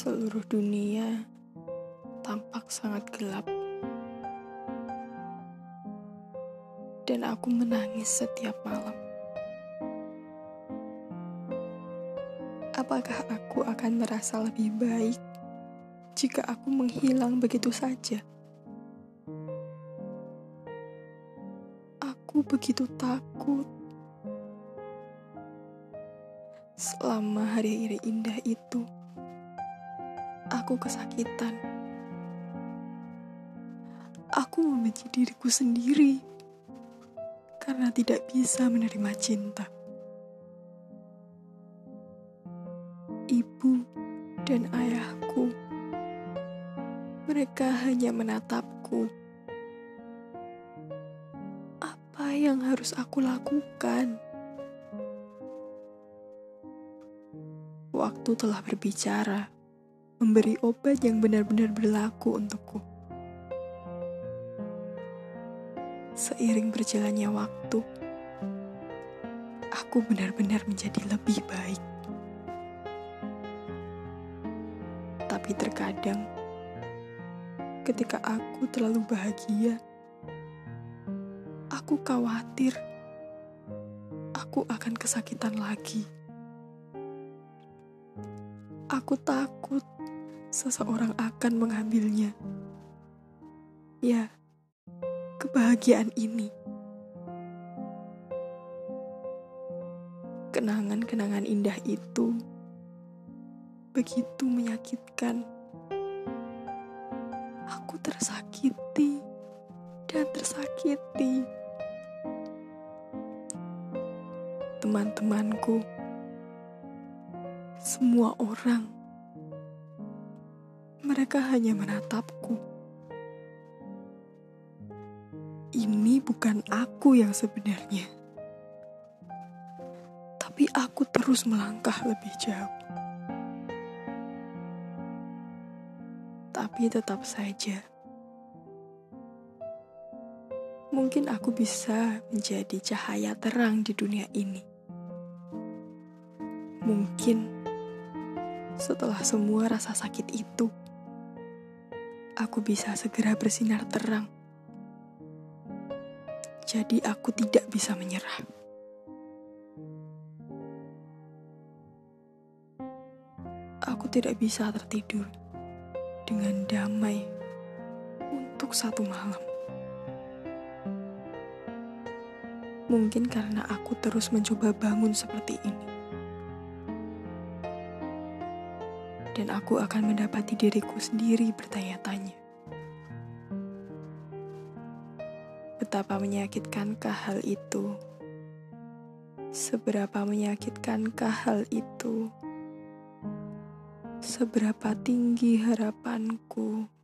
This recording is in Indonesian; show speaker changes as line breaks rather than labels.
Seluruh dunia tampak sangat gelap, dan aku menangis setiap malam. Apakah aku akan merasa lebih baik jika aku menghilang begitu saja? Aku begitu takut. Selama hari-hari indah itu, aku kesakitan. Aku membenci diriku sendiri karena tidak bisa menerima cinta. Ibu dan ayahku, mereka hanya menatapku. Apa yang harus aku lakukan? Waktu telah berbicara, memberi obat yang benar-benar berlaku untukku. Seiring berjalannya waktu, aku benar-benar menjadi lebih baik. Tapi terkadang, ketika aku terlalu bahagia, aku khawatir aku akan kesakitan lagi. Aku takut seseorang akan mengambilnya. Ya, kebahagiaan ini. Kenangan-kenangan indah itu begitu menyakitkan. Aku tersakiti dan tersakiti. Teman-temanku semua orang. Mereka hanya menatapku. Ini bukan aku yang sebenarnya, tapi aku terus melangkah lebih jauh. Tapi tetap saja, mungkin aku bisa menjadi cahaya terang di dunia ini. Mungkin setelah semua rasa sakit itu, aku bisa segera bersinar terang. Jadi aku tidak bisa menyerah. Aku tidak bisa tertidur dengan damai untuk satu malam. Mungkin karena aku terus mencoba bangun seperti ini. Dan aku akan mendapati diriku sendiri bertanya-tanya. Betapa menyakitkankah hal itu? Seberapa menyakitkankah hal itu? Seberapa tinggi harapanku